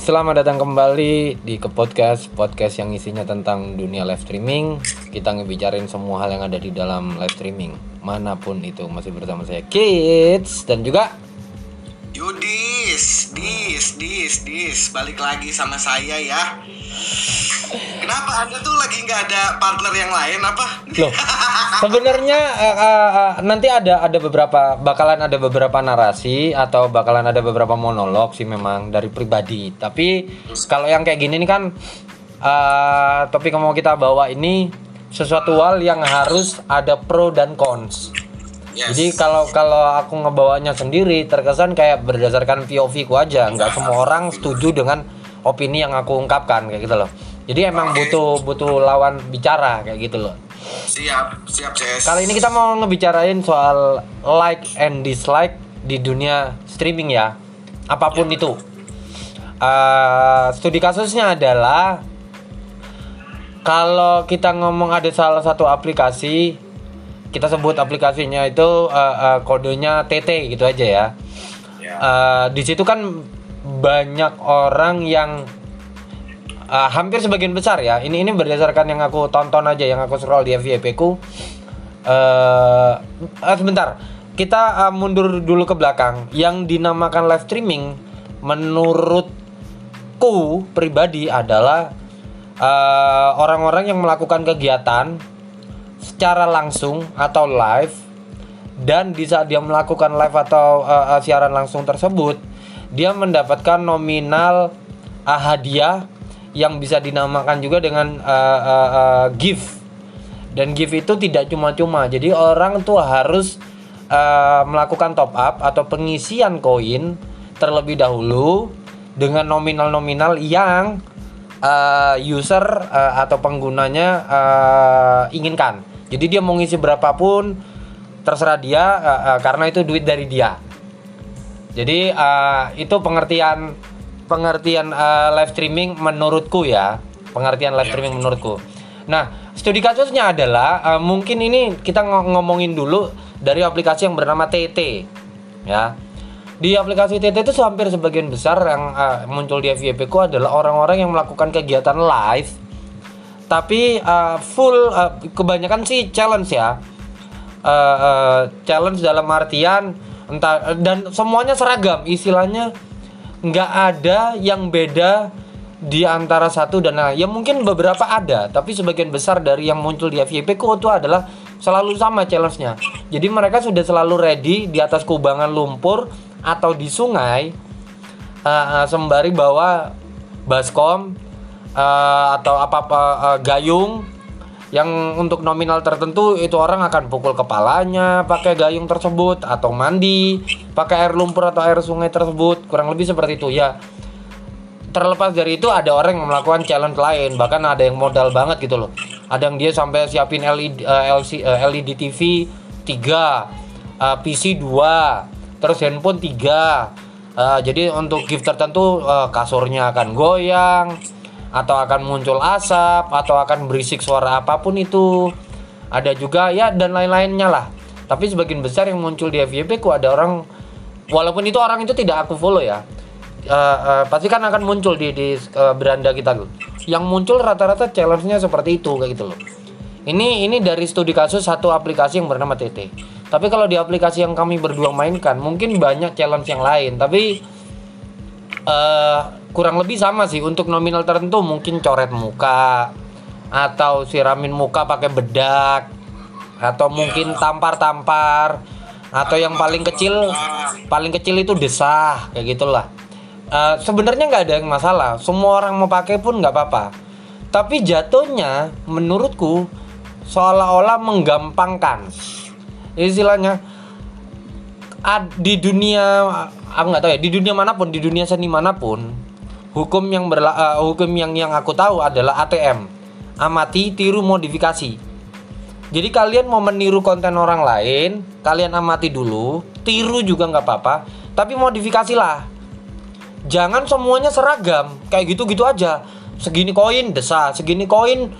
Selamat datang kembali di ke podcast podcast yang isinya tentang dunia live streaming. Kita ngebicarain semua hal yang ada di dalam live streaming mana pun itu. Masih bersama saya Kids dan juga Yudis, dis, dis, dis, balik lagi sama saya ya. Kenapa anda tuh lagi nggak ada partner yang lain apa? loh. Sebenarnya eh, eh, eh, nanti ada ada beberapa bakalan ada beberapa narasi atau bakalan ada beberapa monolog sih memang dari pribadi. Tapi kalau yang kayak gini nih kan eh, topik yang mau kita bawa ini sesuatu hal yang harus ada pro dan cons. Yes. Jadi kalau kalau aku ngebawanya sendiri terkesan kayak berdasarkan POV ku aja, nggak semua orang setuju dengan opini yang aku ungkapkan kayak gitu loh. Jadi emang Oke. butuh butuh lawan bicara kayak gitu loh. siap, siap CS. Kali ini kita mau ngebicarain soal like and dislike di dunia streaming ya, apa pun itu. Eh, studi kasusnya adalah kalau kita ngomong ada salah satu aplikasi, kita sebut aplikasinya itu eh, eh, kodenya TT gitu aja ya. Eh, di situ kan banyak orang yang eh, hampir sebagian besar ya. Ini ini berdasarkan yang aku tonton aja, yang aku scroll di FYP ku. Eh, eh, sebentar, kita eh, mundur dulu ke belakang. Yang dinamakan live streaming, menurutku pribadi adalah orang-orang yang melakukan kegiatan secara langsung atau live dan di saat dia melakukan live atau uh, siaran langsung tersebut dia mendapatkan nominal uh, hadiah yang bisa dinamakan juga dengan uh, uh, uh, gift dan gift itu tidak cuma-cuma jadi orang tuh harus uh, melakukan top up atau pengisian koin terlebih dahulu dengan nominal-nominal yang uh, user uh, atau penggunanya uh, inginkan. Jadi dia mau ngisi berapapun terserah dia uh, uh, karena itu duit dari dia. Jadi uh, itu pengertian pengertian uh, live streaming menurutku ya, pengertian live Ya. streaming menurutku. Nah, studi kasusnya adalah uh, mungkin ini kita ngo- ngomongin dulu dari aplikasi yang bernama TT ya. Di aplikasi TT itu hampir sebagian besar yang uh, muncul di FYP ku adalah orang-orang yang melakukan kegiatan live tapi uh, full uh, kebanyakan sih challenge ya. Uh, uh, challenge dalam artian entah dan semuanya seragam. Istilahnya nggak ada yang beda di antara satu dan lain. Ya mungkin beberapa ada tapi sebagian besar dari yang muncul di FYP ku itu adalah selalu sama challenge-nya. Jadi mereka sudah selalu ready di atas kubangan lumpur atau di sungai uh, uh, sembari bawa baskom uh, atau apa apa gayung yang untuk nominal tertentu itu orang akan pukul kepalanya pakai gayung tersebut atau mandi pakai air lumpur atau air sungai tersebut kurang lebih seperti itu ya. Terlepas dari itu ada orang yang melakukan challenge lain bahkan ada yang modal banget gitu loh. Ada yang dia sampai siapin LED eh, LC, eh, LED TV 3 eh, PC 2 terus handphone 3 Eh, jadi untuk gift tertentu eh, kasurnya akan goyang atau akan muncul asap atau akan berisik suara apa pun itu. Ada juga ya dan lain-lainnya lah. Tapi sebagian besar yang muncul di FYP ku ada orang walaupun itu orang itu tidak aku follow ya. Eh, eh, pasti kan akan muncul di di eh, beranda kita tuh. Yang muncul rata-rata challenge-nya seperti itu kayak gitu loh. Ini ini dari studi kasus satu aplikasi yang bernama TT tapi kalau di aplikasi yang kami berdua mainkan mungkin banyak challenge yang lain. Tapi eh kurang lebih sama sih. Untuk nominal tertentu mungkin coret muka atau siramin muka pakai bedak atau mungkin tampar-tampar atau yang paling kecil paling kecil itu desah kayak gitulah. Eh, sebenarnya nggak ada yang masalah. Semua orang mau pakai pun nggak apa-apa. Tapi jatuhnya menurutku seolah-olah menggampangkan. Istilahnya ad- di dunia aku nggak tahu ya di dunia mana pun di dunia seni mana pun hukum yang berla eh, hukum yang yang aku tahu adalah ATM amati tiru modifikasi. Jadi kalian mau meniru konten orang lain kalian amati dulu tiru juga nggak apa-apa tapi modifikasilah. Jangan semuanya seragam kayak gitu-gitu aja. Segini koin desa segini koin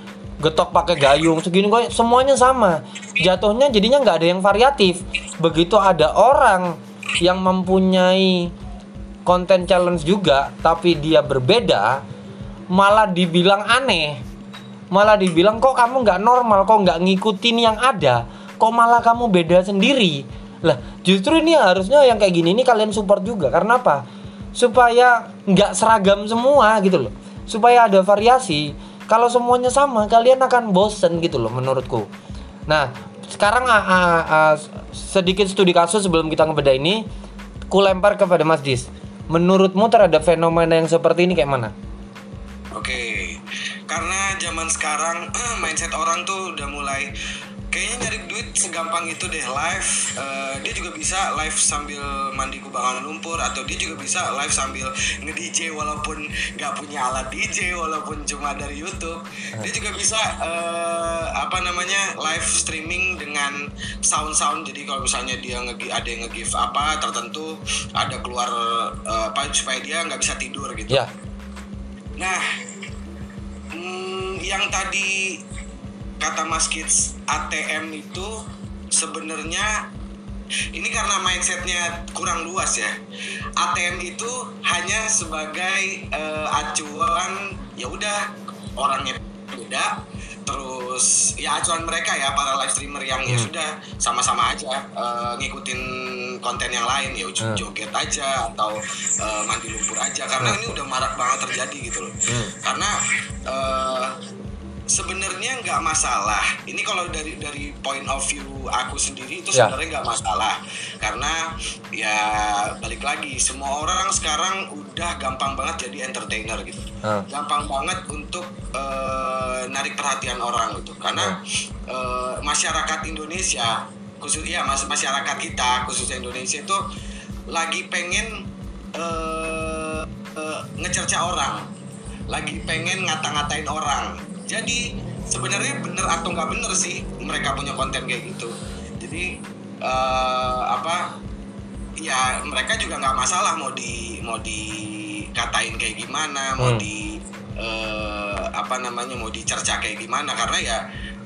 getok pakai gayung segini koin semuanya sama. Jatuhnya jadinya nggak ada yang variatif. Begitu ada orang yang mempunyai konten challenge juga tapi dia berbeda malah dibilang aneh. Malah dibilang kok kamu nggak normal? Kok nggak ngikutin yang ada? Kok malah kamu beda sendiri? Lah justru ini harusnya yang kayak gini ini kalian support juga. Karena apa? Supaya nggak seragam semua gitu loh. Supaya ada variasi. Kalau semuanya sama kalian akan bosen gitu loh menurutku. Nah sekarang ah, ah, ah, sedikit studi kasus sebelum kita ngebeda ini ku lempar kepada Mas Dis menurutmu terhadap fenomena yang seperti ini kayak mana? Oke, karena zaman sekarang mindset orang tuh udah mulai kayaknya nyari duit segampang itu deh live. Eh, dia juga bisa live sambil mandi kubangan lumpur atau dia juga bisa live sambil nge DJ walaupun nggak punya alat DJ walaupun cuma dari YouTube. Dia juga bisa eh, apa namanya live streaming dengan sound-sound. Jadi kalau misalnya dia nge ada yang nge-give apa tertentu ada keluar eh, apa supaya dia nggak bisa tidur gitu. ya Nah, hmm, yang tadi kata Mas Kids ATM itu sebenarnya ini karena mindsetnya kurang luas ya. ATM itu hanya sebagai eh, acuan ya udah orangnya beda terus ya acuan mereka ya para live streamer yang ya Hmm. sudah sama-sama aja eh, ngikutin konten yang lain ya Hmm. joget aja atau eh, mandi lumpur aja karena ini udah marak banget terjadi gitu loh Hmm. karena eh, sebenarnya nggak masalah. Ini kalau dari dari point of view aku sendiri itu Ya. sebenarnya nggak masalah. Karena ya balik lagi semua orang sekarang udah gampang banget jadi entertainer gitu. Hmm. gampang banget untuk eh, narik perhatian orang gitu. Karena eh, masyarakat Indonesia khusus ya mas masyarakat kita khususnya Indonesia itu lagi pengen eh, eh, ngecerca orang. Lagi pengen ngata-ngatain orang jadi sebenarnya bener atau nggak bener sih mereka punya konten kayak gitu. Jadi eh, apa ya mereka juga nggak masalah mau di mau dikatain kayak gimana mau Hmm. di eh, apa namanya mau dicerca kayak gimana. Karena ya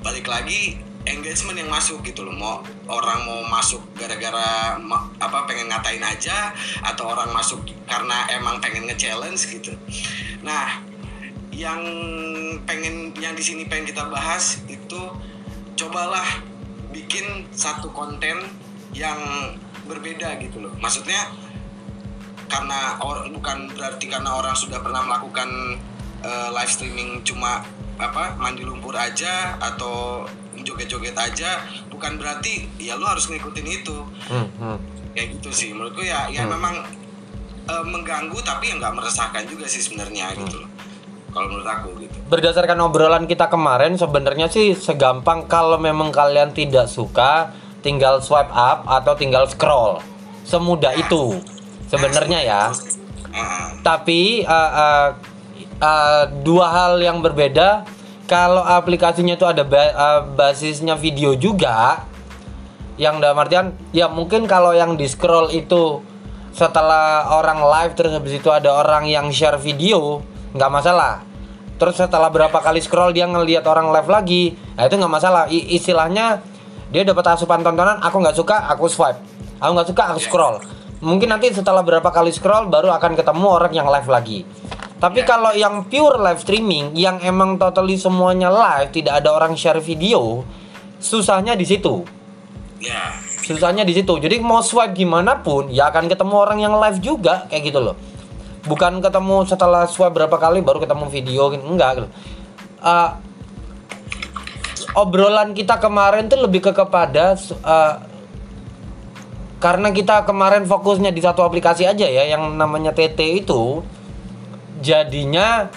balik lagi engagement yang masuk gitu loh. Mau orang mau masuk gara-gara ma- apa pengen ngatain aja atau orang masuk karena emang pengen nge-challenge gitu. Nah yang pengen yang di sini pengen kita bahas itu cobalah bikin satu konten yang berbeda gitu loh maksudnya karena or, bukan berarti karena orang sudah pernah melakukan eh, live streaming cuma apa mandi lumpur aja atau joget-joget aja bukan berarti ya lu harus ngikutin itu Hmm, hmm. kayak gitu sih menurutku ya ya Hmm. memang eh, mengganggu tapi ya nggak meresahkan juga sih sebenarnya gitu loh kalau menurut aku gitu. Berdasarkan obrolan kita kemarin sebenarnya sih segampang kalau memang kalian tidak suka tinggal swipe up atau tinggal scroll. Semudah itu sebenarnya ya. Tapi uh, uh, uh, dua hal yang berbeda kalau aplikasinya itu ada ba- uh, basisnya video juga yang dalam artian ya mungkin kalau yang di scroll itu setelah orang live terus habis itu ada orang yang share video nggak masalah. Terus setelah berapa kali scroll dia ngelihat orang live lagi. Nah itu nggak masalah. I- istilahnya dia dapat asupan tontonan aku nggak suka aku swipe. Aku nggak suka aku scroll. Mungkin nanti setelah berapa kali scroll baru akan ketemu orang yang live lagi. Tapi kalau yang pure live streaming yang emang totally semuanya live tidak ada orang share video susahnya di situ. Ya susahnya di situ. Jadi mau swipe gimana pun ya akan ketemu orang yang live juga kayak gitu loh bukan ketemu setelah swipe berapa kali baru ketemu video gitu. enggak. Eh, obrolan kita kemarin tuh lebih ke kepada eh, karena kita kemarin fokusnya di satu aplikasi aja ya yang namanya TT itu jadinya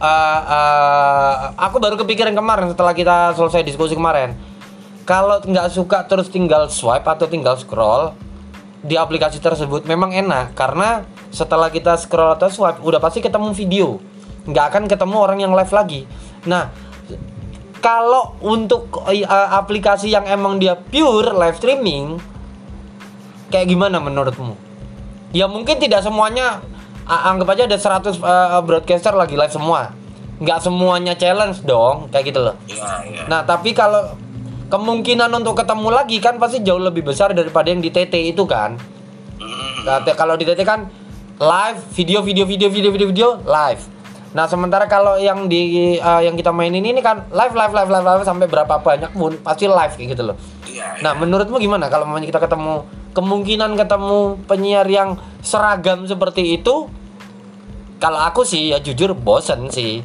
eh, eh, aku baru kepikiran kemarin setelah kita selesai diskusi kemarin kalau nggak suka terus tinggal swipe atau tinggal scroll di aplikasi tersebut memang enak karena setelah kita scroll atau swipe udah pasti ketemu video. Nggak akan ketemu orang yang live lagi. Nah kalau untuk eh, aplikasi yang emang dia pure live streaming kayak gimana menurutmu? Ya mungkin tidak semuanya anggap aja ada 100 eh, broadcaster lagi live semua. Nggak semuanya challenge dong kayak gitu loh. Ya ya Nah, tapi kalau kemungkinan untuk ketemu lagi kan pasti jauh lebih besar daripada yang di TT itu kan. Hmm, Nah, kalau di TT kan live video video video video video video live nah sementara kalau yang di uh, yang kita mainin ini kan live live live live, live sampai berapa banyak pun pasti live kayak gitu loh Iya. nah menurutmu gimana kalau mamanya kita ketemu kemungkinan ketemu penyiar yang seragam seperti itu kalau aku sih ya jujur bosen sih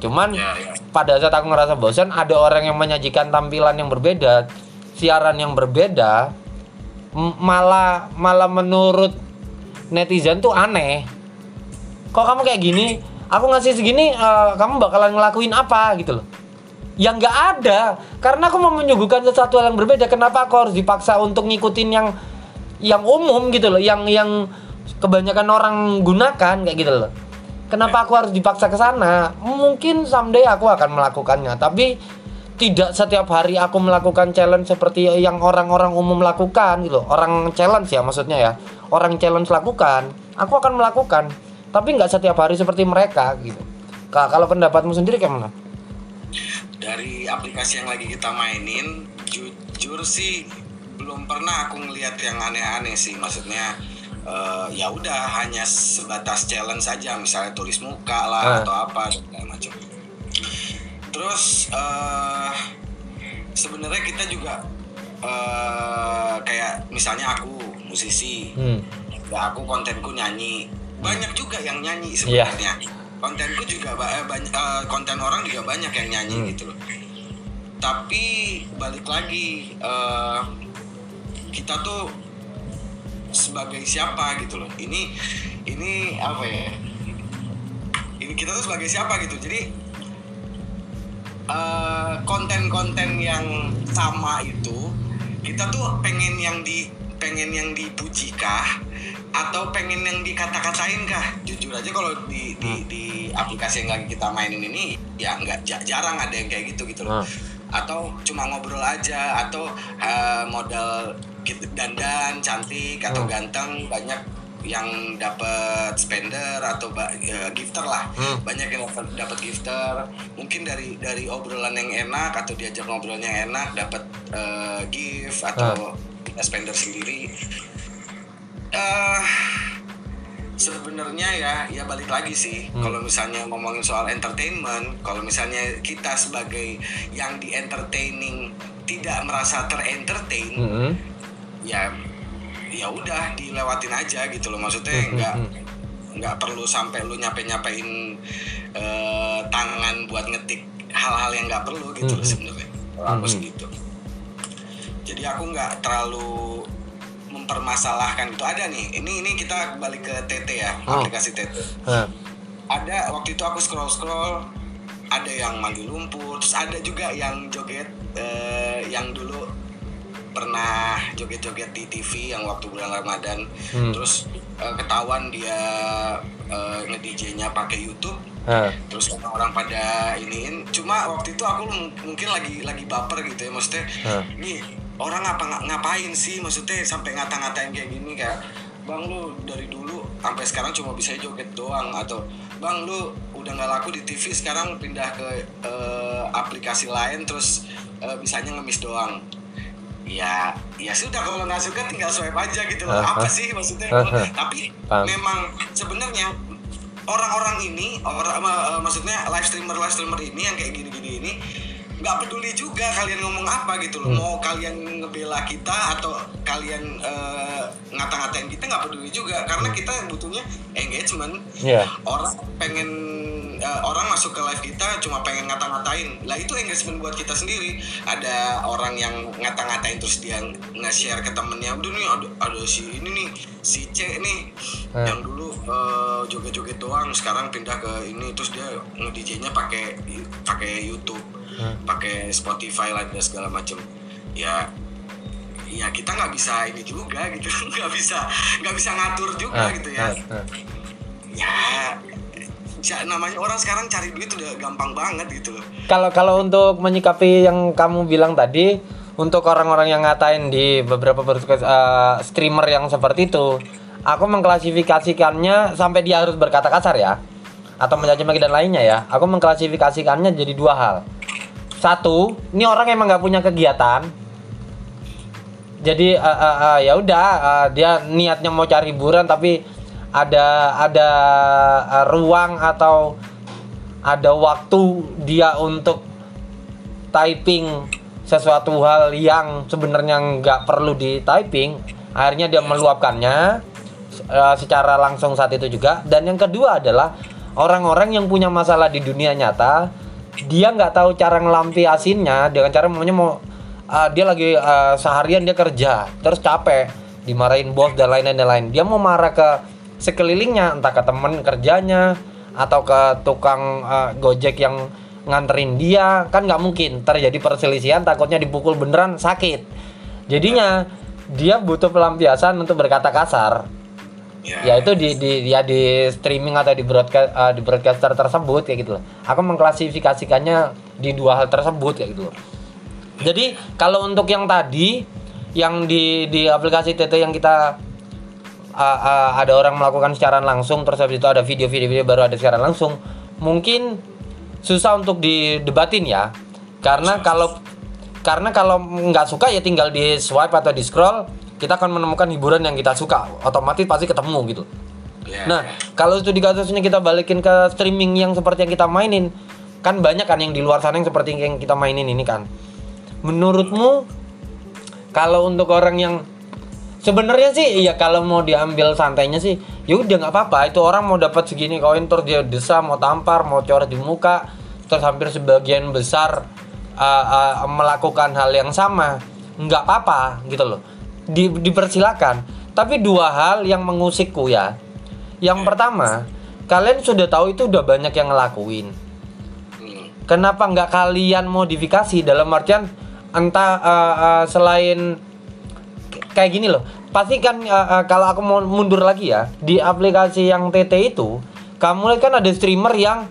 cuman Iya, iya. pada saat aku ngerasa bosen ada orang yang menyajikan tampilan yang berbeda siaran yang berbeda malah malah menurut netizen tuh aneh. Kok kamu kayak gini? Aku ngasih segini eh, kamu bakalan ngelakuin apa gitu loh. Yang nggak ada. Karena aku mau menyuguhkan sesuatu yang berbeda kenapa aku harus dipaksa untuk ngikutin yang yang umum gitu loh yang yang kebanyakan orang gunakan kayak gitu loh. Kenapa aku harus dipaksa ke sana? Mungkin someday aku akan melakukannya tapi tidak setiap hari aku melakukan challenge seperti yang orang-orang umum lakukan gitu orang challenge ya maksudnya ya orang challenge lakukan aku akan melakukan. Tapi nggak setiap hari seperti mereka gitu. Ka- kalau pendapatmu sendiri kayak mana? Dari aplikasi yang lagi kita mainin jujur sih belum pernah aku ngelihat yang aneh-aneh sih. Maksudnya eh, ya udah hanya sebatas challenge saja. Misalnya tulis muka lah Ah. atau apa segala macam. Terus eh sebenarnya kita juga eh kayak misalnya aku musisi hmm. ya aku kontenku nyanyi. Banyak juga yang nyanyi Iya. sebenarnya. Kontenku juga eh, banyak eh, konten orang juga banyak yang nyanyi Hmm. gitu loh. Tapi balik lagi eh, kita tuh sebagai siapa gitu loh. Ini ini apa ya? Ini kita tuh sebagai siapa gitu. Jadi konten-konten yang sama itu kita tuh pengen yang di pengen yang dipuji kah? Atau pengen yang dikata-katain kah? Jujur aja kalau di, di di aplikasi yang lagi kita mainin ini ya nggak ja- jarang ada yang kayak gitu gitu loh. Hmm. atau cuma ngobrol aja atau eh, modal gitu, dandan cantik atau Hmm. ganteng banyak yang dapat spender atau ya, gifter lah. Hmm. banyak yang dapat gifter. Mungkin dari dari obrolan yang enak atau diajak ngobrol yang enak dapat eh, gift atau spender sendiri. Eh sebenarnya ya ya balik lagi sih. Hmm. kalau misalnya ngomongin soal entertainment kalau misalnya kita sebagai yang di entertaining tidak merasa terentertain Hmm. ya ya udah dilewatin aja gitu loh. Maksudnya Hmm, nggak hmm, nggak perlu sampai lu nyape nyapein eh, tangan buat ngetik hal-hal yang nggak perlu gitu Hmm, loh hmm. sebenarnya. Aku Hmm, gitu jadi aku nggak terlalu mempermasalahkan itu. Ada nih ini ini kita balik ke TT ya Oh. aplikasi TT Nah, ada waktu itu aku scroll scroll ada yang mandi lumpur terus ada juga yang joget eh, yang dulu pernah joget-joget di TV yang waktu bulan Ramadan. Hmm. terus eh, ketahuan dia eh, nge-DJ-nya pakai YouTube. Nah, terus orang-orang pada iniin. Cuma waktu itu aku mungkin lagi lagi baper gitu ya maksudnya Hmm. nih orang nga- ngapain sih? Maksudnya sampai ngata-ngatain kayak gini kayak bang lu dari dulu sampai sekarang cuma bisa joget doang atau bang lu udah nggak laku di TV sekarang pindah ke eh, aplikasi lain terus eh, bisanya ngemis doang. Ya ya sudah kalau nggak suka tinggal swipe aja gitu loh. Apa sih maksudnya? Tapi Paham. memang sebenarnya orang-orang ini orang eh, maksudnya live streamer live streamer ini yang kayak gini-gini ini nggak peduli juga kalian ngomong apa gitu loh Hmm. mau kalian ngebela kita atau kalian eh, ngata-ngatain kita nggak peduli juga karena kita butuhnya engagement Iya. orang pengen eh, orang masuk ke live kita cuma pengen ngata-ngatain lah itu engagement buat kita sendiri ada orang yang ngata-ngatain terus dia nge-share ke temennya udah nih ada, ada si ini nih si C nih Hmm. yang dulu eh, joget-joget doang sekarang pindah ke ini terus dia nge-DJ-nya pakai pakai YouTube Hmm. pakai Spotify lah dan segala macem ya ya kita nggak bisa ini juga gitu nggak bisa nggak bisa ngatur juga Ah, gitu ya ah. ya namanya orang sekarang cari duit udah gampang banget gitu Kalau kalau untuk menyikapi yang kamu bilang tadi, untuk orang-orang yang ngatain di beberapa eh, streamer yang seperti itu, aku mengklasifikasikannya sampai dia harus berkata kasar ya, atau mencaci maki dan lainnya ya. Aku mengklasifikasikannya jadi dua hal. Satu, ini orang emang nggak punya kegiatan. Jadi eh, eh, eh, ya udah eh, dia niatnya mau cari hiburan tapi ada ada uh, ruang atau ada waktu dia untuk typing sesuatu hal yang sebenarnya nggak perlu di typing. Akhirnya dia meluapkannya uh, secara langsung saat itu juga. Dan yang kedua adalah orang-orang yang punya masalah di dunia nyata dia nggak tahu cara ngelampiasinnya dengan cara namanya mau uh, dia lagi uh, seharian dia kerja terus capek dimarahin bos dan lain-lain dia mau marah ke sekelilingnya entah ke temen kerjanya atau ke tukang uh, gojek yang nganterin dia kan nggak mungkin. Terjadi perselisihan takutnya dipukul beneran sakit. Jadinya dia butuh pelampiasan untuk berkata kasar. Ya. ya itu di, di ya di streaming atau di broadcast uh, di broadcaster tersebut kayak gitu loh. Aku mengklasifikasikannya di dua hal tersebut kayak gitu loh. Jadi kalau untuk yang tadi yang di di aplikasi TT yang kita uh, uh, ada orang melakukan secara langsung terus habis itu ada video-video baru ada secara langsung. Mungkin susah untuk didebatin ya. Karena kalau karena kalau nggak suka ya tinggal di swipe atau di scroll kita akan menemukan hiburan yang kita suka. Otomatis pasti ketemu gitu. Ya, nah ya. kalau studi kasusnya kita balikin ke streaming yang seperti yang kita mainin kan banyak kan yang di luar sana yang seperti yang kita mainin ini kan. Menurutmu kalau untuk orang yang sebenarnya sih ya kalau mau diambil santainya sih ya udah nggak apa-apa. Itu orang mau dapat segini koin terus dia desa mau tampar mau coret di muka terus hampir sebagian besar uh, uh, melakukan hal yang sama. Nggak apa-apa gitu loh. Di, dipersilakan. Tapi dua hal yang mengusikku ya. Yang pertama kalian sudah tahu itu udah banyak yang ngelakuin. Kenapa nggak kalian modifikasi? Dalam artian entah uh, uh, selain kayak gini loh. Pasti kan uh, uh, kalau aku mau mundur lagi ya di aplikasi yang TT itu kamu lihat kan ada streamer yang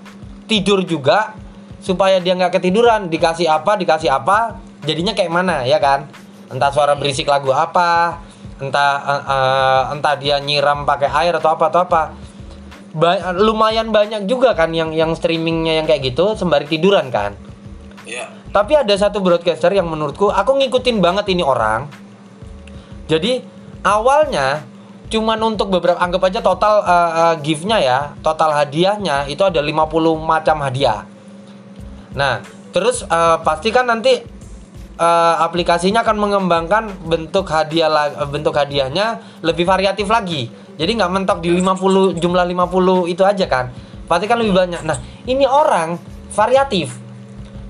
tidur juga supaya dia nggak ketiduran. Dikasih apa dikasih apa jadinya kayak mana ya kan? Entah suara berisik lagu apa entah uh, uh, entah dia nyiram pakai air atau apa atau apa. Ba- lumayan banyak juga kan yang yang streamingnya yang kayak gitu sembari tiduran kan. Ya. tapi ada satu broadcaster yang menurutku aku ngikutin banget ini orang jadi awalnya cuman untuk beberapa anggap aja total uh, uh, gift-nya ya total hadiahnya itu ada 50 macam hadiah. Nah terus uh, pasti kan nanti uh, aplikasinya akan mengembangkan bentuk hadiah bentuk hadiahnya lebih variatif lagi. Jadi nggak mentok di 50 jumlah 50 itu aja kan. Pasti kan lebih banyak. Nah ini orang variatif.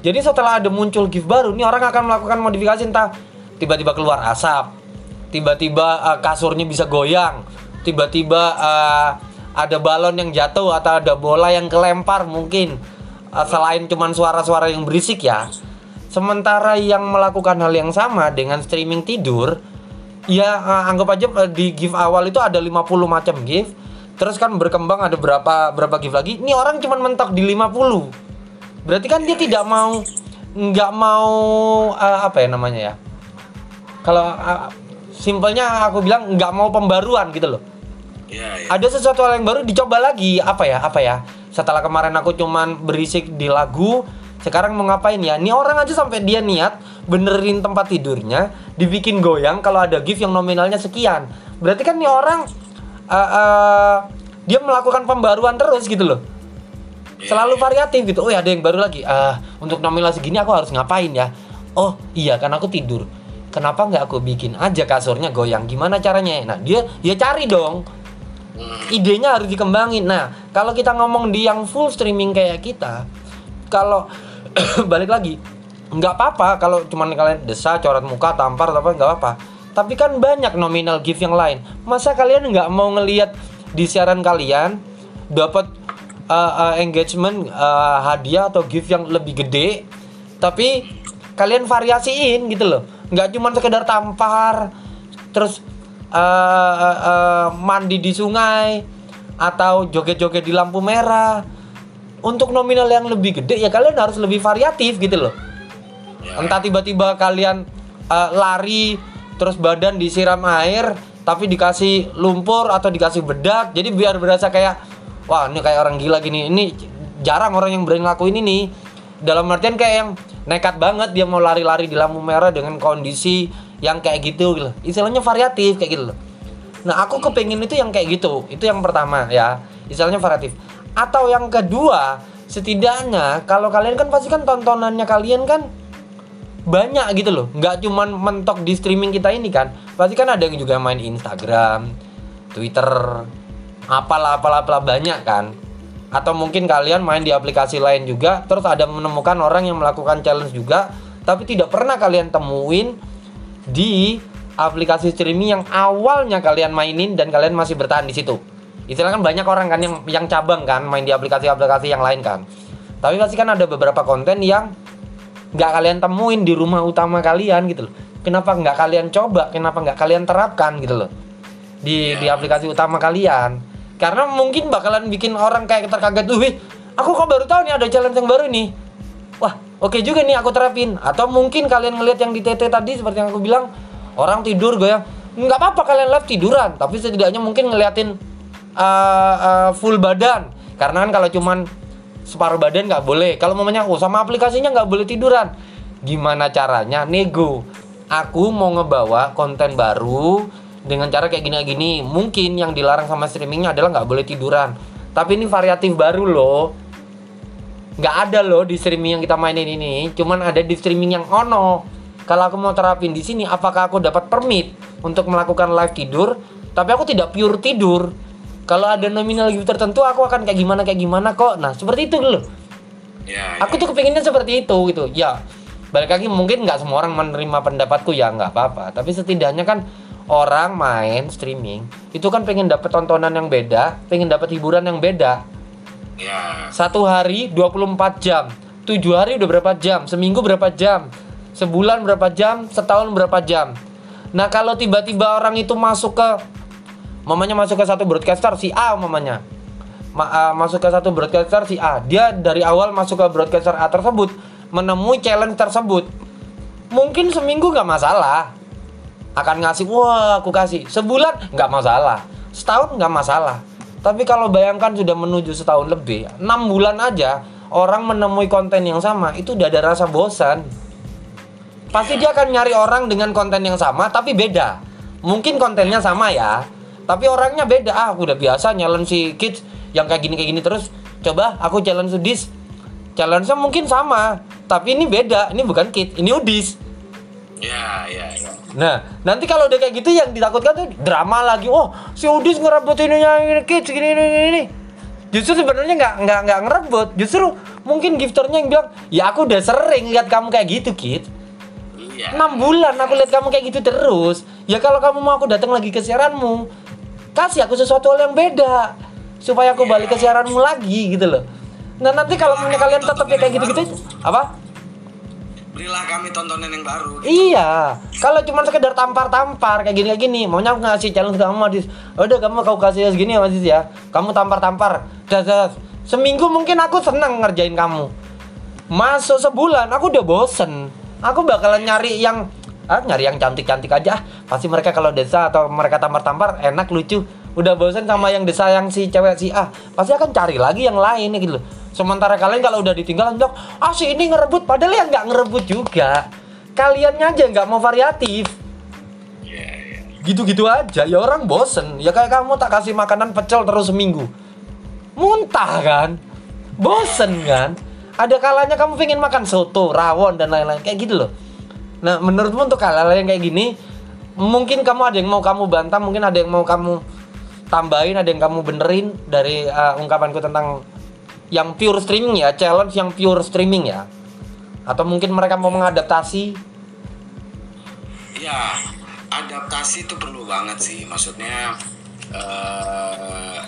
Jadi setelah ada muncul gift baru, ini orang akan melakukan modifikasi entah tiba-tiba keluar asap, tiba-tiba uh, kasurnya bisa goyang, tiba-tiba uh, ada balon yang jatuh atau ada bola yang kelempar mungkin Uh, selain cuman suara-suara yang berisik ya. Sementara yang melakukan hal yang sama dengan streaming tidur, ya uh, anggap aja uh, di gift awal itu ada 50 macam gift. Terus kan berkembang ada berapa berapa gift lagi. Ini orang cuman mentok di 50 berarti kan dia tidak mau nggak mau eh, apa ya namanya ya kalau eh, simpelnya aku bilang nggak mau pembaruan gitu loh. Ya, ya. ada sesuatu hal yang baru dicoba lagi. Apa ya apa ya? Setelah kemarin aku cuman berisik di lagu sekarang mau ngapain ya? Ini orang aja sampai dia niat benerin tempat tidurnya dibikin goyang kalau ada gift yang nominalnya sekian. Berarti kan nih orang eh, eh, dia melakukan pembaruan terus gitu loh. Selalu variatif gitu. Oh ya ada yang baru lagi. Ah untuk nominal segini aku harus ngapain ya? Oh iya kan aku tidur kenapa nggak aku bikin aja kasurnya goyang? Gimana caranya? Nah dia ya cari dong. Idenya harus dikembangin. Nah kalau kita ngomong di yang full streaming kayak kita kalau balik lagi nggak apa-apa kalau cuman kalian desa coret muka tampar apa nggak apa tapi kan banyak nominal gift yang lain. Masa kalian nggak mau ngelihat di siaran kalian dapat uh, uh, engagement uh, hadiah atau gift yang lebih gede? Tapi kalian variasiin gitu loh nggak cuma sekedar tampar terus uh, uh, uh, mandi di sungai atau joget-joget di lampu merah. Untuk nominal yang lebih gede ya kalian harus lebih variatif gitu loh. Ya. entah tiba-tiba kalian uh, lari terus badan disiram air tapi dikasih lumpur atau dikasih bedak. Jadi biar berasa kayak wah ini kayak orang gila gini. Ini jarang orang yang berani lakuin ini. Dalam artian kayak yang nekat banget dia mau lari-lari di lampu merah dengan kondisi yang kayak gitu gitu istilahnya variatif kayak gitu loh Nah, aku kepengen itu yang kayak gitu. Itu yang pertama ya. Misalnya variatif. Atau yang kedua, setidaknya kalau kalian kan pasti kan tontonannya kalian kan banyak gitu loh. Nggak cuman mentok di streaming kita ini kan. Pasti kan ada yang juga main Instagram, Twitter, apalah apalah apalah banyak kan. Atau mungkin kalian main di aplikasi lain juga, terus ada menemukan orang yang melakukan challenge juga, tapi tidak pernah kalian temuin di aplikasi streaming yang awalnya kalian mainin dan kalian masih bertahan di situ. Istilah kan banyak orang kan yang yang cabang kan main di aplikasi-aplikasi yang lain kan. Tapi pasti kan ada beberapa konten yang nggak kalian temuin di rumah utama kalian gitu loh. Kenapa nggak kalian coba? Kenapa nggak kalian terapkan gitu loh di di aplikasi utama kalian? Karena mungkin bakalan bikin orang kayak terkaget tuh, aku kok baru tahu nih ada challenge yang baru nih. Wah, oke juga nih aku terapin. Atau mungkin kalian ngelihat yang di TT tadi seperti yang aku bilang, orang tidur gue ya nggak apa-apa kalian live tiduran. Tapi setidaknya mungkin ngeliatin uh, uh, full badan. Karena kan kalau cuman separuh badan nggak boleh. Kalau mamanya oh sama aplikasinya nggak boleh tiduran. Gimana caranya? Nego. Aku mau ngebawa konten baru dengan cara kayak gini-gini mungkin yang dilarang sama streamingnya adalah nggak boleh tiduran. Tapi ini variatif baru loh. Nggak ada loh di streaming yang kita mainin ini. Cuman ada di streaming yang ono. Kalau aku mau terapin di sini apakah aku dapat permit untuk melakukan live tidur? Tapi aku tidak pure tidur. Kalau ada nominal gift tertentu aku akan kayak gimana kayak gimana kok. Nah seperti itu loh. Ya, aku tuh kepinginnya seperti itu gitu. Ya balik lagi mungkin nggak semua orang menerima pendapatku. Ya nggak apa-apa. Tapi setidaknya kan orang main streaming itu kan pengen dapat tontonan yang beda pengen dapat hiburan yang beda. Ya, satu hari 24 jam tujuh hari udah berapa jam seminggu berapa jam sebulan berapa jam setahun berapa jam. Nah kalau tiba-tiba orang itu masuk ke mamanya masuk ke satu broadcaster si A mamanya. Ma- ah, masuk ke satu broadcaster si A. Dia dari awal masuk ke broadcaster A tersebut menemui challenge tersebut. Mungkin seminggu nggak masalah akan ngasih wah aku kasih. Sebulan nggak masalah. Setahun nggak masalah. Tapi kalau bayangkan sudah menuju setahun lebih enam bulan aja orang menemui konten yang sama itu udah ada rasa bosan. Pasti dia akan nyari orang dengan konten yang sama tapi beda. Mungkin kontennya sama ya tapi orangnya beda. Ah aku udah biasa nyalon si kids yang kayak gini kayak gini terus. Coba aku challenge udis. Challenge-nya mungkin sama tapi ini beda. Ini bukan kids ini udis ya, ya, ya. Nah, nanti kalau udah kayak gitu yang ditakutkan tuh drama lagi. Oh, si Udis ngerebut ini ini kids gini ini ini, ini. Justru sebenarnya nggak nggak nggak ngerebut. Justru mungkin gifternya yang bilang, ya aku udah sering lihat kamu kayak gitu, kid. Iya. 6 bulan aku lihat kamu kayak gitu terus. Ya kalau kamu mau aku datang lagi ke siaranmu, kasih aku sesuatu hal yang beda supaya aku balik ke siaranmu lagi gitu loh. Nah nanti kalau punya kalian tetap kayak gitu-gitu apa? Berilah kami tontonan yang baru. Iya, kalau cuma sekedar tampar-tampar kayak gini kayak gini, maunya aku ngasih challenge kamu Adis. Udah kamu kau kasih segini ya Adis ya. Kamu tampar-tampar. Das. Seminggu mungkin aku seneng ngerjain kamu. Masuk sebulan aku udah bosen. Aku bakalan nyari yang ah nyari yang cantik-cantik aja. Ah, Pasti mereka kalau desa atau mereka tampar-tampar enak lucu. Udah bosen sama yang desa yang si cewek si A. Pasti akan cari lagi yang lain gitu loh. Sementara kalian kalau udah ditinggal bilang, ah si ini ngerebut, padahal yang nggak ngerebut juga. Kaliannya aja nggak mau variatif. Iya, iya. Gitu-gitu aja, ya orang bosen. Ya kayak kamu tak kasih makanan pecel terus seminggu. Muntah kan? Bosen kan? Ada kalanya kamu pengen makan soto, rawon, dan lain-lain. Kayak gitu loh. Nah, menurutmu untuk hal-hal yang kayak gini, mungkin kamu ada yang mau kamu bantah, mungkin ada yang mau kamu tambahin, ada yang kamu benerin dari uh, ungkapanku tentang yang pure streaming ya, challenge yang pure streaming ya. Atau mungkin mereka mau mengadaptasi. Ya, adaptasi itu perlu banget sih. Maksudnya eh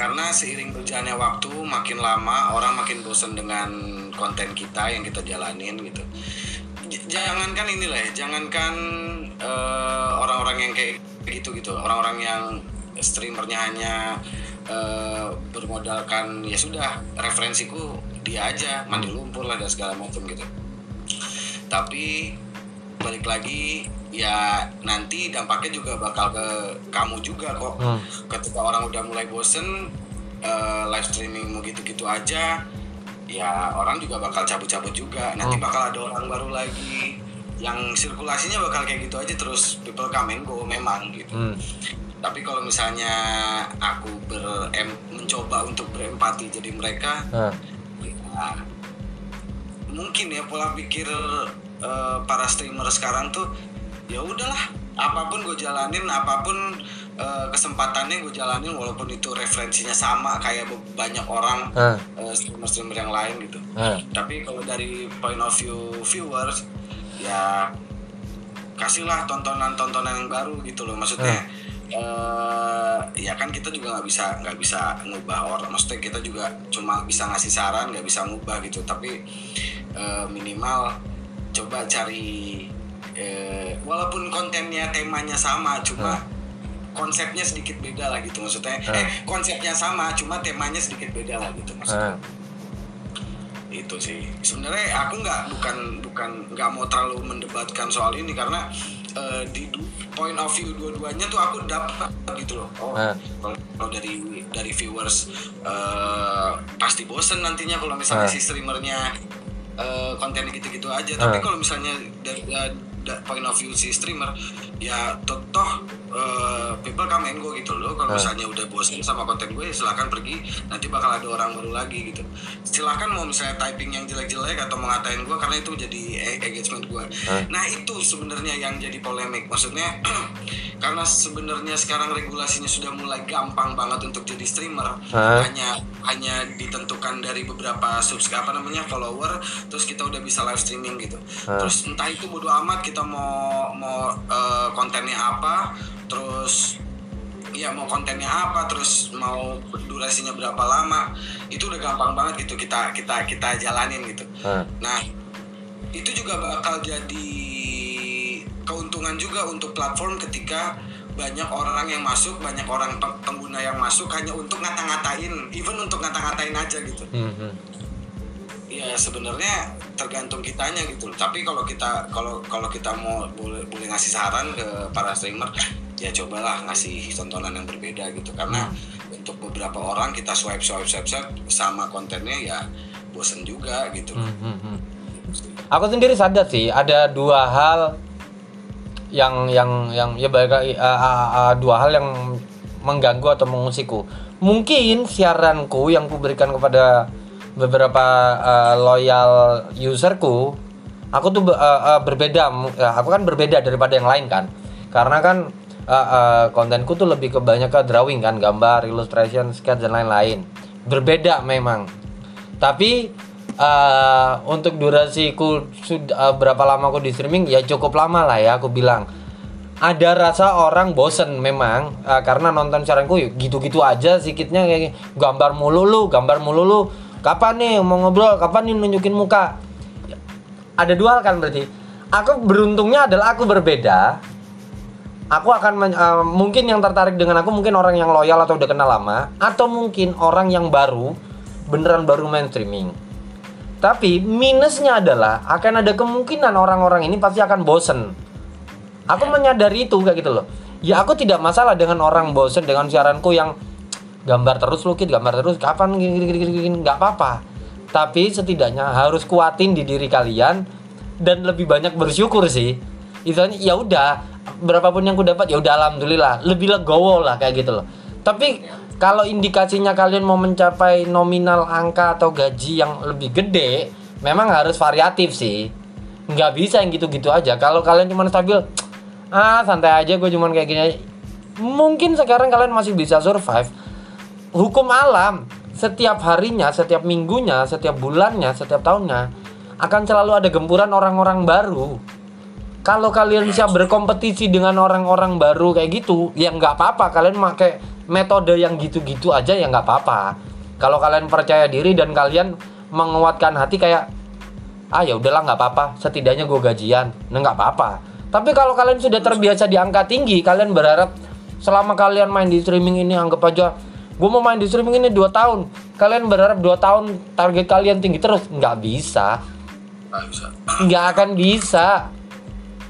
karena seiring berjalannya waktu makin lama orang makin bosan dengan konten kita yang kita jalanin gitu. J- Jangankan inilah ya, jangankan eh, orang-orang yang kayak gitu gitu, orang-orang yang streamernya hanya eh, bermodalkan ya sudah referensiku dia aja mandi lumpur lah dan segala macam gitu tapi balik lagi ya nanti dampaknya juga bakal ke kamu juga kok Hmm. ketika orang udah mulai bosen eh, live streamingmu gitu-gitu aja ya orang juga bakal cabut-cabut juga nanti Hmm. bakal ada orang baru lagi yang sirkulasinya bakal kayak gitu aja terus people come and go memang gitu Hmm. Tapi kalau misalnya aku ber mencoba untuk berempati jadi mereka Nah, ya, mungkin ya pola pikir eh, para streamer sekarang tuh ya udahlah apa pun gue jalanin apa pun eh, kesempatannya gue jalanin walaupun itu referensinya sama kayak banyak orang nah, eh, streamer-streamer yang lain gitu. Nah. tapi kalau dari point of view viewers ya kasihlah tontonan-tontonan yang baru gitu loh. Maksudnya eh ya kan kita juga nggak bisa nggak bisa ngubah orang. Maksudnya kita juga cuma bisa ngasih saran nggak bisa ngubah gitu. Tapi eh, minimal coba cari eh, walaupun kontennya temanya sama cuma konsepnya sedikit beda lah gitu maksudnya. Eh konsepnya sama cuma temanya sedikit beda lah gitu maksudnya. Nah. itu sih. Sebenarnya aku nggak bukan bukan nggak mau terlalu mendebatkan soal ini karena eh, di point of view dua-duanya tuh aku dapat gitu loh oh Ah. kalau dari dari viewers eh, pasti bosen nantinya kalau misalnya Ah. si streamernya eh, kontennya gitu-gitu aja tapi Ah. kalau misalnya dari da- da- point of view si streamer ya toh toh, eh, people come and go gitu loh kalau Ah. misalnya udah bosen sama konten gue silahkan pergi nanti bakal ada orang baru lagi gitu silahkan mau misalnya typing yang jelek-jelek atau mau ngatain gue karena itu jadi e- engagement gue Ah. nah itu sebenarnya yang jadi polemik maksudnya karena sebenarnya sekarang regulasinya sudah mulai gampang banget untuk jadi streamer Ah. hanya hanya ditentukan dari beberapa subscribe apa namanya follower terus kita udah bisa live streaming gitu Ah. terus entah itu bodo amat kita mau mau eh, kontennya apa terus ya mau kontennya apa terus mau durasinya berapa lama itu udah gampang banget gitu kita kita kita jalanin gitu nah. nah itu juga bakal jadi keuntungan juga untuk platform ketika banyak orang yang masuk banyak orang pe- pengguna yang masuk hanya untuk ngata-ngatain even untuk ngata-ngatain aja gitu Hmm, hmm. ya sebenarnya tergantung kitanya gitu. Tapi kalau kita kalau kalau kita mau boleh boleh ngasih saran ke para streamer, ya cobalah ngasih tontonan yang berbeda gitu karena untuk beberapa orang kita swipe swipe swipe swipe sama kontennya ya bosen juga gitu. Hmm, hmm, hmm. Aku sendiri sadar sih ada dua hal yang yang yang ya baik uh, uh, uh, dua hal yang mengganggu atau mengusikku. Mungkin siaranku yang kuberikan kepada beberapa uh, loyal userku, aku tuh uh, uh, berbeda. Uh, aku kan berbeda daripada yang lain kan, karena kan uh, uh, kontenku tuh lebih ke banyak ke drawing kan, gambar, illustration, sketch dan lain-lain. Berbeda memang. Tapi eh, untuk durasiku sudah berapa lama aku di streaming ya cukup lama lah ya aku bilang. Ada rasa orang bosen memang eh, karena nonton siaranku ya gitu-gitu aja sikitnya kayak gambar mulu lu, gambar mulu lu. Kapan nih mau ngobrol? Kapan nih nunjukin muka? Ada dua kan berarti. Aku beruntungnya adalah aku berbeda. Aku akan eh, mungkin yang tertarik dengan aku mungkin orang yang loyal atau udah kenal lama atau mungkin orang yang baru beneran baru main streaming. Tapi minusnya adalah akan ada kemungkinan orang-orang ini pasti akan bosen. Aku menyadari itu kayak gitu loh. Ya aku tidak masalah dengan orang bosen dengan siaranku yang gambar terus lu Kit, gambar terus kapan gini gini gini, gini, nggak apa-apa. Tapi setidaknya harus kuatin di diri kalian dan lebih banyak bersyukur sih. Istilahnya ya udah berapapun yang ku dapat ya udah alhamdulillah lebih legowo lah kayak gitu loh. Tapi kalau indikasinya kalian mau mencapai nominal angka atau gaji yang lebih gede, memang harus variatif sih. Nggak bisa yang gitu-gitu aja. Kalau kalian cuma stabil, ah santai aja gue cuman kayak gini aja. Mungkin sekarang kalian masih bisa survive. Hukum alam, setiap harinya, setiap minggunya, setiap bulannya, setiap tahunnya akan selalu ada gempuran orang-orang baru. Kalau kalian siap berkompetisi dengan orang-orang baru kayak gitu, ya nggak apa-apa. Kalian pakai metode yang gitu-gitu aja ya nggak apa-apa. Kalau kalian percaya diri dan kalian menguatkan hati kayak ah ya udahlah nggak apa-apa. Setidaknya gue gajian, nah nggak apa-apa. Tapi kalau kalian sudah terbiasa di angka tinggi, kalian berharap selama kalian main di streaming ini anggap aja gue mau main di streaming ini 2 tahun. Kalian berharap 2 tahun target kalian tinggi terus nggak bisa Nggak bisa. nggak akan bisa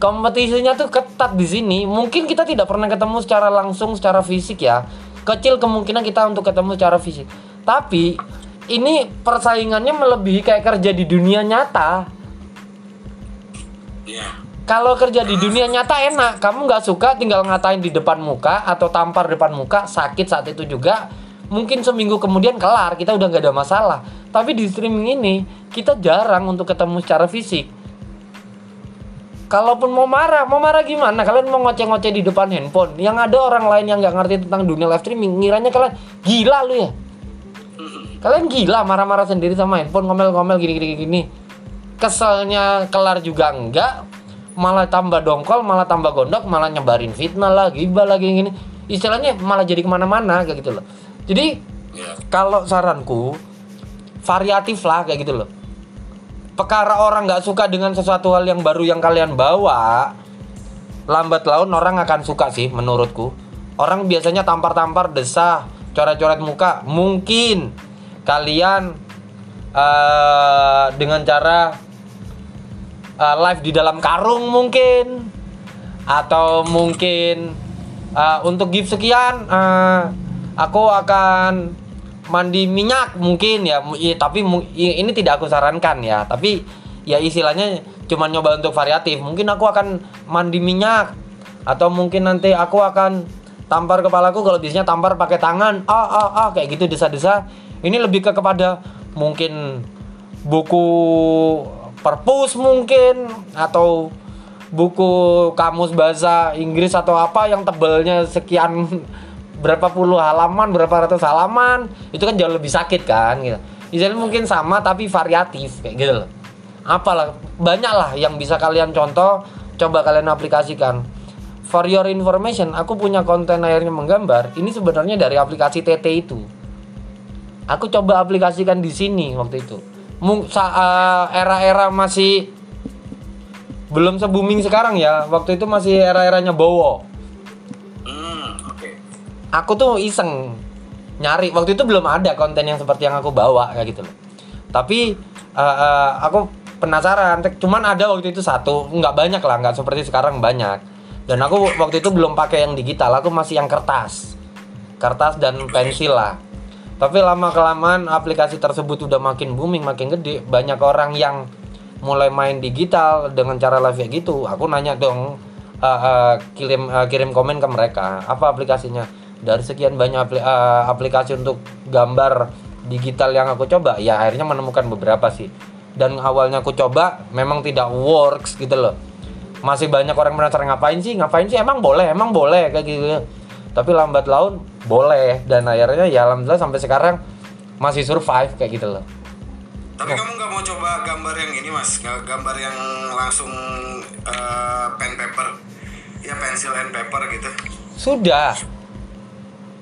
kompetisinya tuh ketat di sini. Mungkin kita tidak pernah ketemu secara langsung secara fisik ya. Kecil kemungkinan kita untuk ketemu secara fisik. Tapi ini persaingannya melebihi kayak kerja di dunia nyata. Iya. kalau kerja di dunia nyata enak. Kamu nggak suka tinggal ngatain di depan muka atau tampar depan muka sakit saat itu juga. Mungkin seminggu kemudian kelar kita udah nggak ada masalah. Tapi di streaming ini kita jarang untuk ketemu secara fisik kalaupun mau marah mau marah gimana? Kalian mau ngoceh-ngoceh di depan handphone. Yang ada orang lain yang nggak ngerti tentang dunia live streaming ngiranya kalian gila lu ya. Kalian gila marah-marah sendiri sama handphone ngomel-ngomel gini-gini gini keselnya kelar juga enggak malah tambah dongkol malah tambah gondok malah nyebarin fitnah lagi gibah lagi gini istilahnya malah jadi ke mana-mana kayak gitu loh. Jadi ya kalau saranku variatif lah kayak gitu loh perkara orang nggak suka dengan sesuatu hal yang baru yang kalian bawa lambat laun orang akan suka sih menurutku. Orang biasanya tampar-tampar desah coret-coret muka. Mungkin kalian eh, dengan cara eh, live di dalam karung mungkin atau mungkin eh, untuk gift sekian eh, aku akan mandi minyak mungkin ya i- tapi mu- i- ini tidak aku sarankan ya. Tapi ya istilahnya cuma nyoba untuk variatif. Mungkin aku akan mandi minyak atau mungkin nanti aku akan tampar kepalaku kalau biasanya tampar pakai tangan. Ah ah ah kayak gitu desa-desa. Ini lebih ke kepada mungkin buku perpus mungkin atau buku kamus bahasa Inggris atau apa yang tebelnya sekian berapa puluh halaman, berapa ratus halaman, itu kan jauh lebih sakit kan gitu. Mungkin sama tapi variatif kayak gitu loh. Apalah, banyak lah yang bisa kalian contoh, coba kalian aplikasikan. For your information, aku punya konten akhirnya menggambar. Ini sebenarnya dari aplikasi TT itu. Aku coba aplikasikan di sini waktu itu. Eh, era-era masih belum se booming sekarang ya. Waktu itu masih era-eranya Bowo. Aku tuh iseng nyari. Waktu itu belum ada konten yang seperti yang aku bawa kayak gitu loh. Tapi eh, eh, aku penasaran. Cuman ada waktu itu satu, nggak banyak lah, nggak seperti sekarang banyak. Dan aku waktu itu belum pakai yang digital, aku masih yang kertas, kertas dan pensil lah. Tapi lama kelamaan aplikasi tersebut udah makin booming, makin gede, banyak orang yang mulai main digital dengan cara live kayak gitu. Aku nanya dong, eh, eh, kirim eh, kirim komen ke mereka, apa aplikasinya? Dari sekian banyak apli- eh, aplikasi untuk gambar digital yang aku coba, ya akhirnya menemukan beberapa sih. Dan awalnya aku coba, memang tidak works gitu loh. Masih banyak orang penasaran ngapain sih, ngapain sih? Emang boleh, emang boleh? Kayak gitu. Tapi lambat laun boleh. Dan akhirnya ya alhamdulillah sampai sekarang masih survive kayak gitu loh. Tapi kamu nggak mau coba gambar yang ini mas? Gambar yang langsung eh, pen paper. Ya pensil and paper gitu. Sudah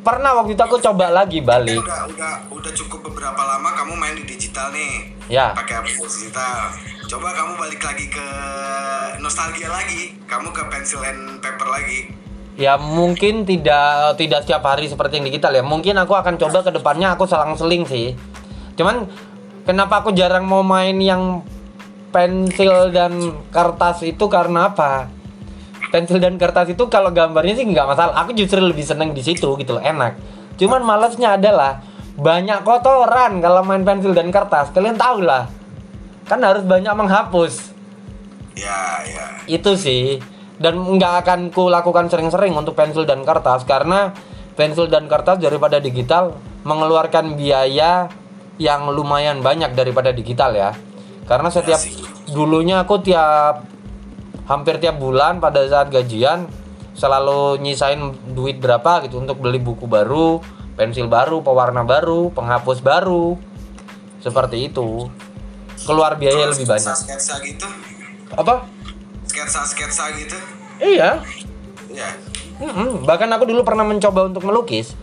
pernah waktu itu aku coba lagi balik udah udah udah cukup beberapa lama kamu main di digital nih. Ya. pakai aplikasi digital. Coba kamu balik lagi ke nostalgia lagi. Kamu ke pensil and paper lagi. Ya mungkin tidak tidak setiap hari seperti yang digital ya mungkin aku akan coba ke depannya aku selang-seling sih. Cuman kenapa aku jarang mau main yang pensil dan kertas itu karena apa pensil dan kertas itu kalau gambarnya sih nggak masalah. Aku justru lebih seneng di situ gitu loh enak. Cuman malesnya adalah banyak kotoran kalau main pensil dan kertas. Kalian tahu lah. Kan harus banyak menghapus. Ya ya. Itu sih. Dan nggak akan ku lakukan sering-sering untuk pensil dan kertas. Karena pensil dan kertas daripada digital mengeluarkan biaya yang lumayan banyak daripada digital ya. Karena setiap sih. dulunya aku tiap hampir tiap bulan pada saat gajian selalu nyisain duit berapa gitu untuk beli buku baru pensil baru pewarna baru penghapus baru. Seperti itu. Keluar biaya lebih banyak. Sketsa gitu? Apa? Sketsa sketsa gitu? Iya. Ya Mm-mm, bahkan aku dulu pernah mencoba untuk melukis.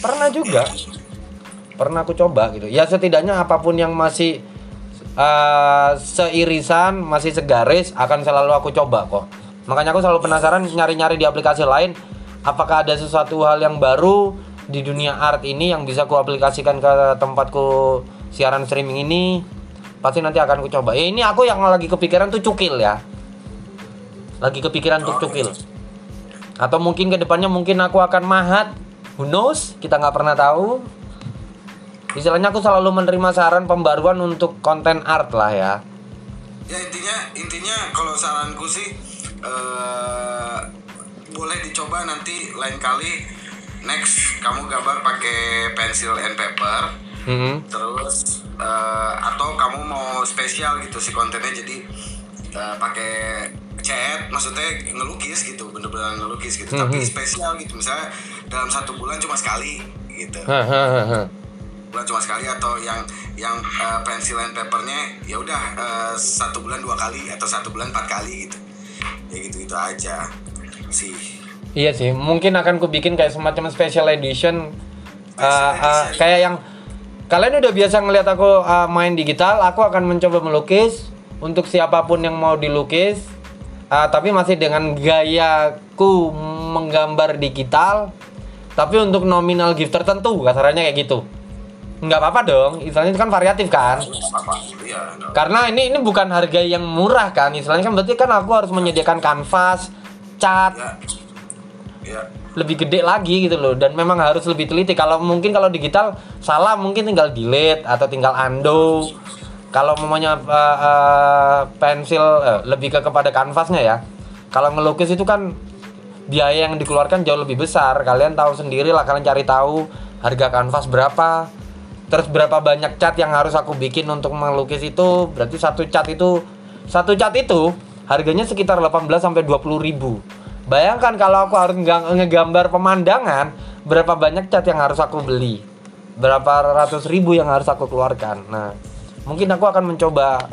Pernah juga. Pernah aku coba gitu. Ya setidaknya apa pun yang masih eh, seirisan, masih segaris akan selalu aku coba kok. Makanya aku selalu penasaran nyari-nyari di aplikasi lain apakah ada sesuatu hal yang baru di dunia art ini yang bisa ku aplikasikan ke tempatku siaran streaming ini. Pasti nanti akan ku coba. Ya ini aku yang lagi kepikiran tuh cukil ya lagi kepikiran untuk cukil atau mungkin ke depannya mungkin aku akan mahat who knows kita nggak pernah tahu istilahnya aku selalu menerima saran pembaruan untuk konten art lah ya. Ya intinya intinya kalau saranku sih eh boleh dicoba nanti lain kali. Next kamu gambar pakai pensil and paper. Mhm. terus eh, atau kamu mau spesial gitu si kontennya jadi eh, pakai cat maksudnya ngelukis gitu bener-bener ngelukis gitu. Tapi spesial gitu misalnya dalam satu bulan cuma sekali gitu. Bulan cuma sekali atau yang yang eh, pensil and papernya ya udah eh, satu bulan dua kali atau satu bulan empat kali gitu ya gitu gitu aja sih Iya sih, mungkin akan ku bikin kayak semacam special edition, uh, uh, edition. kayak yang kalian udah biasa ngelihat aku uh, main digital, aku akan mencoba melukis untuk siapa pun yang mau dilukis, uh, tapi masih dengan gayaku menggambar digital, tapi untuk nominal gift tertentu, kasarannya kayak gitu. Nggak apa-apa dong, istilahnya itu kan variatif kan. Karena ini ini bukan harga yang murah kan, istilahnya kan berarti kan aku harus menyediakan kanvas, cat, ya. Ya. lebih gede lagi gitu loh. Dan memang harus lebih teliti. Kalau mungkin kalau digital salah mungkin tinggal delete atau tinggal undo. Kalau mamanya uh, uh, pensil eh, lebih ke kepada kanvasnya ya. Kalau ngelukis itu kan biaya yang dikeluarkan jauh lebih besar. Kalian tahu sendiri lah kalian cari tahu harga kanvas berapa terus berapa banyak cat yang harus aku bikin untuk melukis itu? Berarti satu cat itu satu cat itu harganya sekitar 18 sampai 20 ribu. Bayangkan kalau aku harus nge- ngegambar pemandangan berapa banyak cat yang harus aku beli? Berapa ratus ribu yang harus aku keluarkan? Nah mungkin aku akan mencoba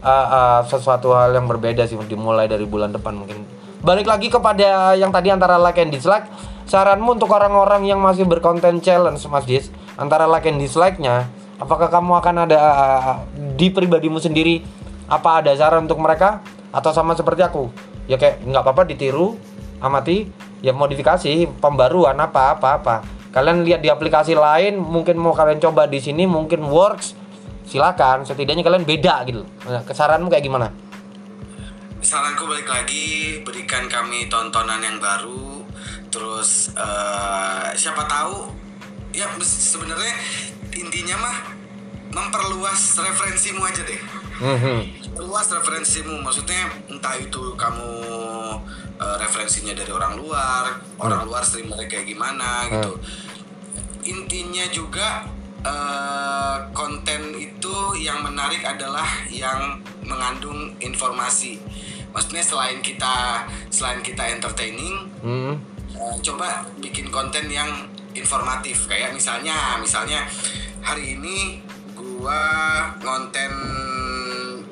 uh, uh, sesuatu hal yang berbeda sih dimulai dari bulan depan mungkin. Balik lagi kepada yang tadi antara like and dislike. Saranmu untuk orang-orang yang masih berkonten challenge Mas Dis antara like and dislike-nya apakah kamu akan ada uh, di pribadimu sendiri apa ada saran untuk mereka? Atau sama seperti aku? Ya kayak nggak apa-apa ditiru amati ya modifikasi pembaruan apa apa apa. Kalian lihat di aplikasi lain mungkin mau kalian coba di sini mungkin works. Silakan setidaknya kalian beda gitu. Nah, kesaranmu kayak gimana? Saranku balik lagi berikan kami tontonan yang baru. Terus eh, siapa tahu ya sebenarnya intinya mah memperluas referensimu aja deh. Mhm. luas referensimu maksudnya entah itu kamu eh, referensinya dari orang luar orang luar streamer kayak gimana gitu. Intinya juga eh, konten itu yang menarik adalah yang mengandung informasi. Maksudnya selain kita selain kita entertaining Mhm. eh, coba bikin konten yang informatif kayak misalnya misalnya hari ini gua ngonten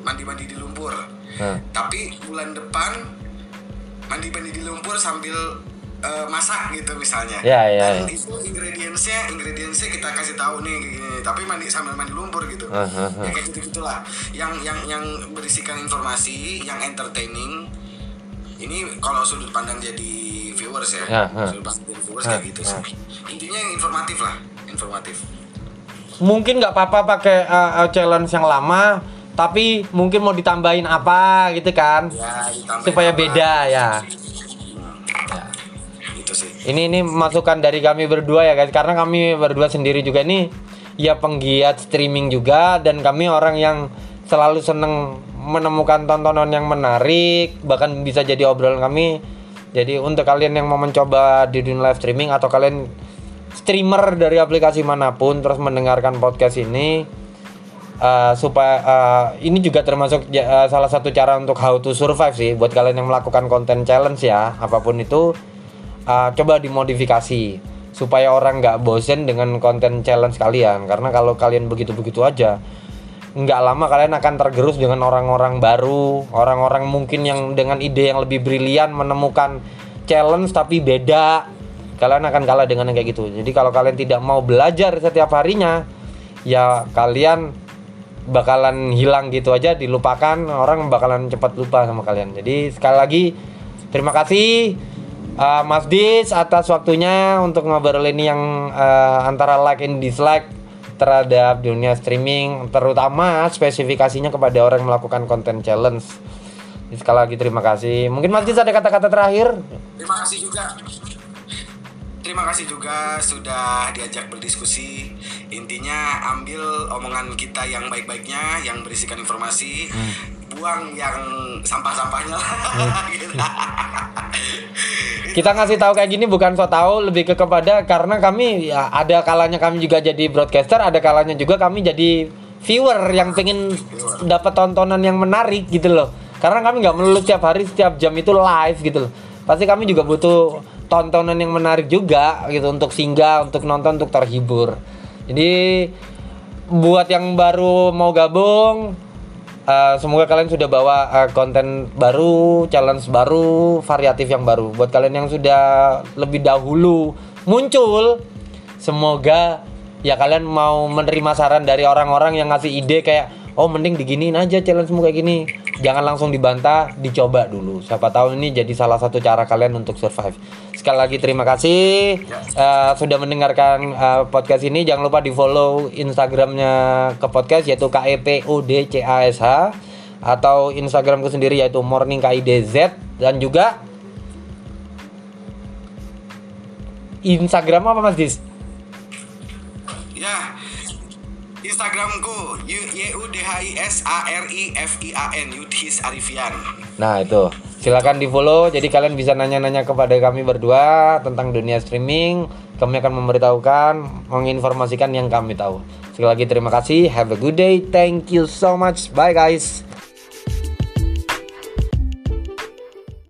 mandi-mandi di lumpur Nah. tapi bulan depan mandi-mandi di lumpur sambil eh, masak gitu misalnya Ya, ya, dan ya. itu ingredientsnya ingredientsnya kita kasih tahu nih gini tapi mandi sambil mandi lumpur gitu ah. ya kayak gitu gitulah yang yang yang berisikan informasi yang entertaining ini kalau sudut pandang jadi viewers ya, Ya, jadi viewers kayak gitu sih. Intinya yang informatif lah informatif. Mungkin nggak apa-apa pakai uh, uh, challenge yang lama tapi mungkin mau ditambahin apa gitu kan? Ya supaya beda ya. Itu sih. Ini ini masukan dari kami berdua ya guys. Karena kami berdua sendiri juga ini ya penggiat streaming juga. Dan kami orang yang selalu seneng menemukan tontonan yang menarik bahkan bisa jadi obrolan kami jadi untuk kalian yang mau mencoba di dunia live streaming atau kalian streamer dari aplikasi mana pun terus mendengarkan podcast ini uh, supaya uh, ini juga termasuk uh, salah satu cara untuk how to survive sih buat kalian yang melakukan konten challenge ya apa pun itu uh, coba dimodifikasi supaya orang nggak bosen dengan konten challenge kalian. Karena kalau kalian begitu-begitu aja nggak lama kalian akan tergerus dengan orang-orang baru orang-orang mungkin yang dengan ide yang lebih brilian menemukan challenge tapi beda. Kalian akan kalah dengan yang kayak gitu. Jadi kalau kalian tidak mau belajar setiap harinya ya kalian bakalan hilang gitu aja dilupakan orang bakalan cepat lupa sama kalian. Jadi sekali lagi terima kasih uh, Mas Dis atas waktunya untuk ngobrol ini yang uh, antara like and dislike terhadap dunia streaming terutama spesifikasinya kepada orang yang melakukan konten challenge. Jadi sekali lagi terima kasih. Mungkin Mas ada kata-kata terakhir? Terima kasih juga. Terima kasih juga sudah diajak berdiskusi. Intinya ambil omongan kita yang baik-baiknya, yang berisikan informasi. Buang yang sampah-sampahnya lah. Gitu. kita ngasih tahu kayak gini bukan so tahu lebih ke kepada karena kami ya ada kalanya kami juga jadi broadcaster ada kalanya juga kami jadi viewer yang pengen dapat tontonan yang menarik gitu loh. Karena kami nggak melulu setiap hari setiap jam itu live gitu loh. Pasti kami juga butuh tontonan yang menarik juga gitu untuk singgah untuk nonton untuk terhibur. Jadi buat yang baru mau gabung Uh, semoga kalian sudah bawa uh, konten baru, challenge baru, variatif yang baru. Buat kalian yang sudah lebih dahulu muncul, semoga ya kalian mau menerima saran dari orang-orang yang ngasih ide kayak oh mending diginiin aja challenge kayak gini. Jangan langsung dibantah, dicoba dulu. Siapa tahu ini jadi salah satu cara kalian untuk survive. Sekali lagi terima kasih uh, sudah mendengarkan uh, podcast ini. Jangan lupa di follow Instagramnya ke podcast yaitu KEPODCASH atau Instagramku sendiri yaitu Morning KIDZ dan juga Instagram apa Mas Dis? ya Instagramku y u d h i s a r i f i a n Yudhis Arifian. Nah itu. Silakan di follow jadi kalian bisa nanya-nanya kepada kami berdua tentang dunia streaming. Kami akan memberitahukan menginformasikan yang kami tahu. Sekali lagi terima kasih. Have a good day. Thank you so much. Bye guys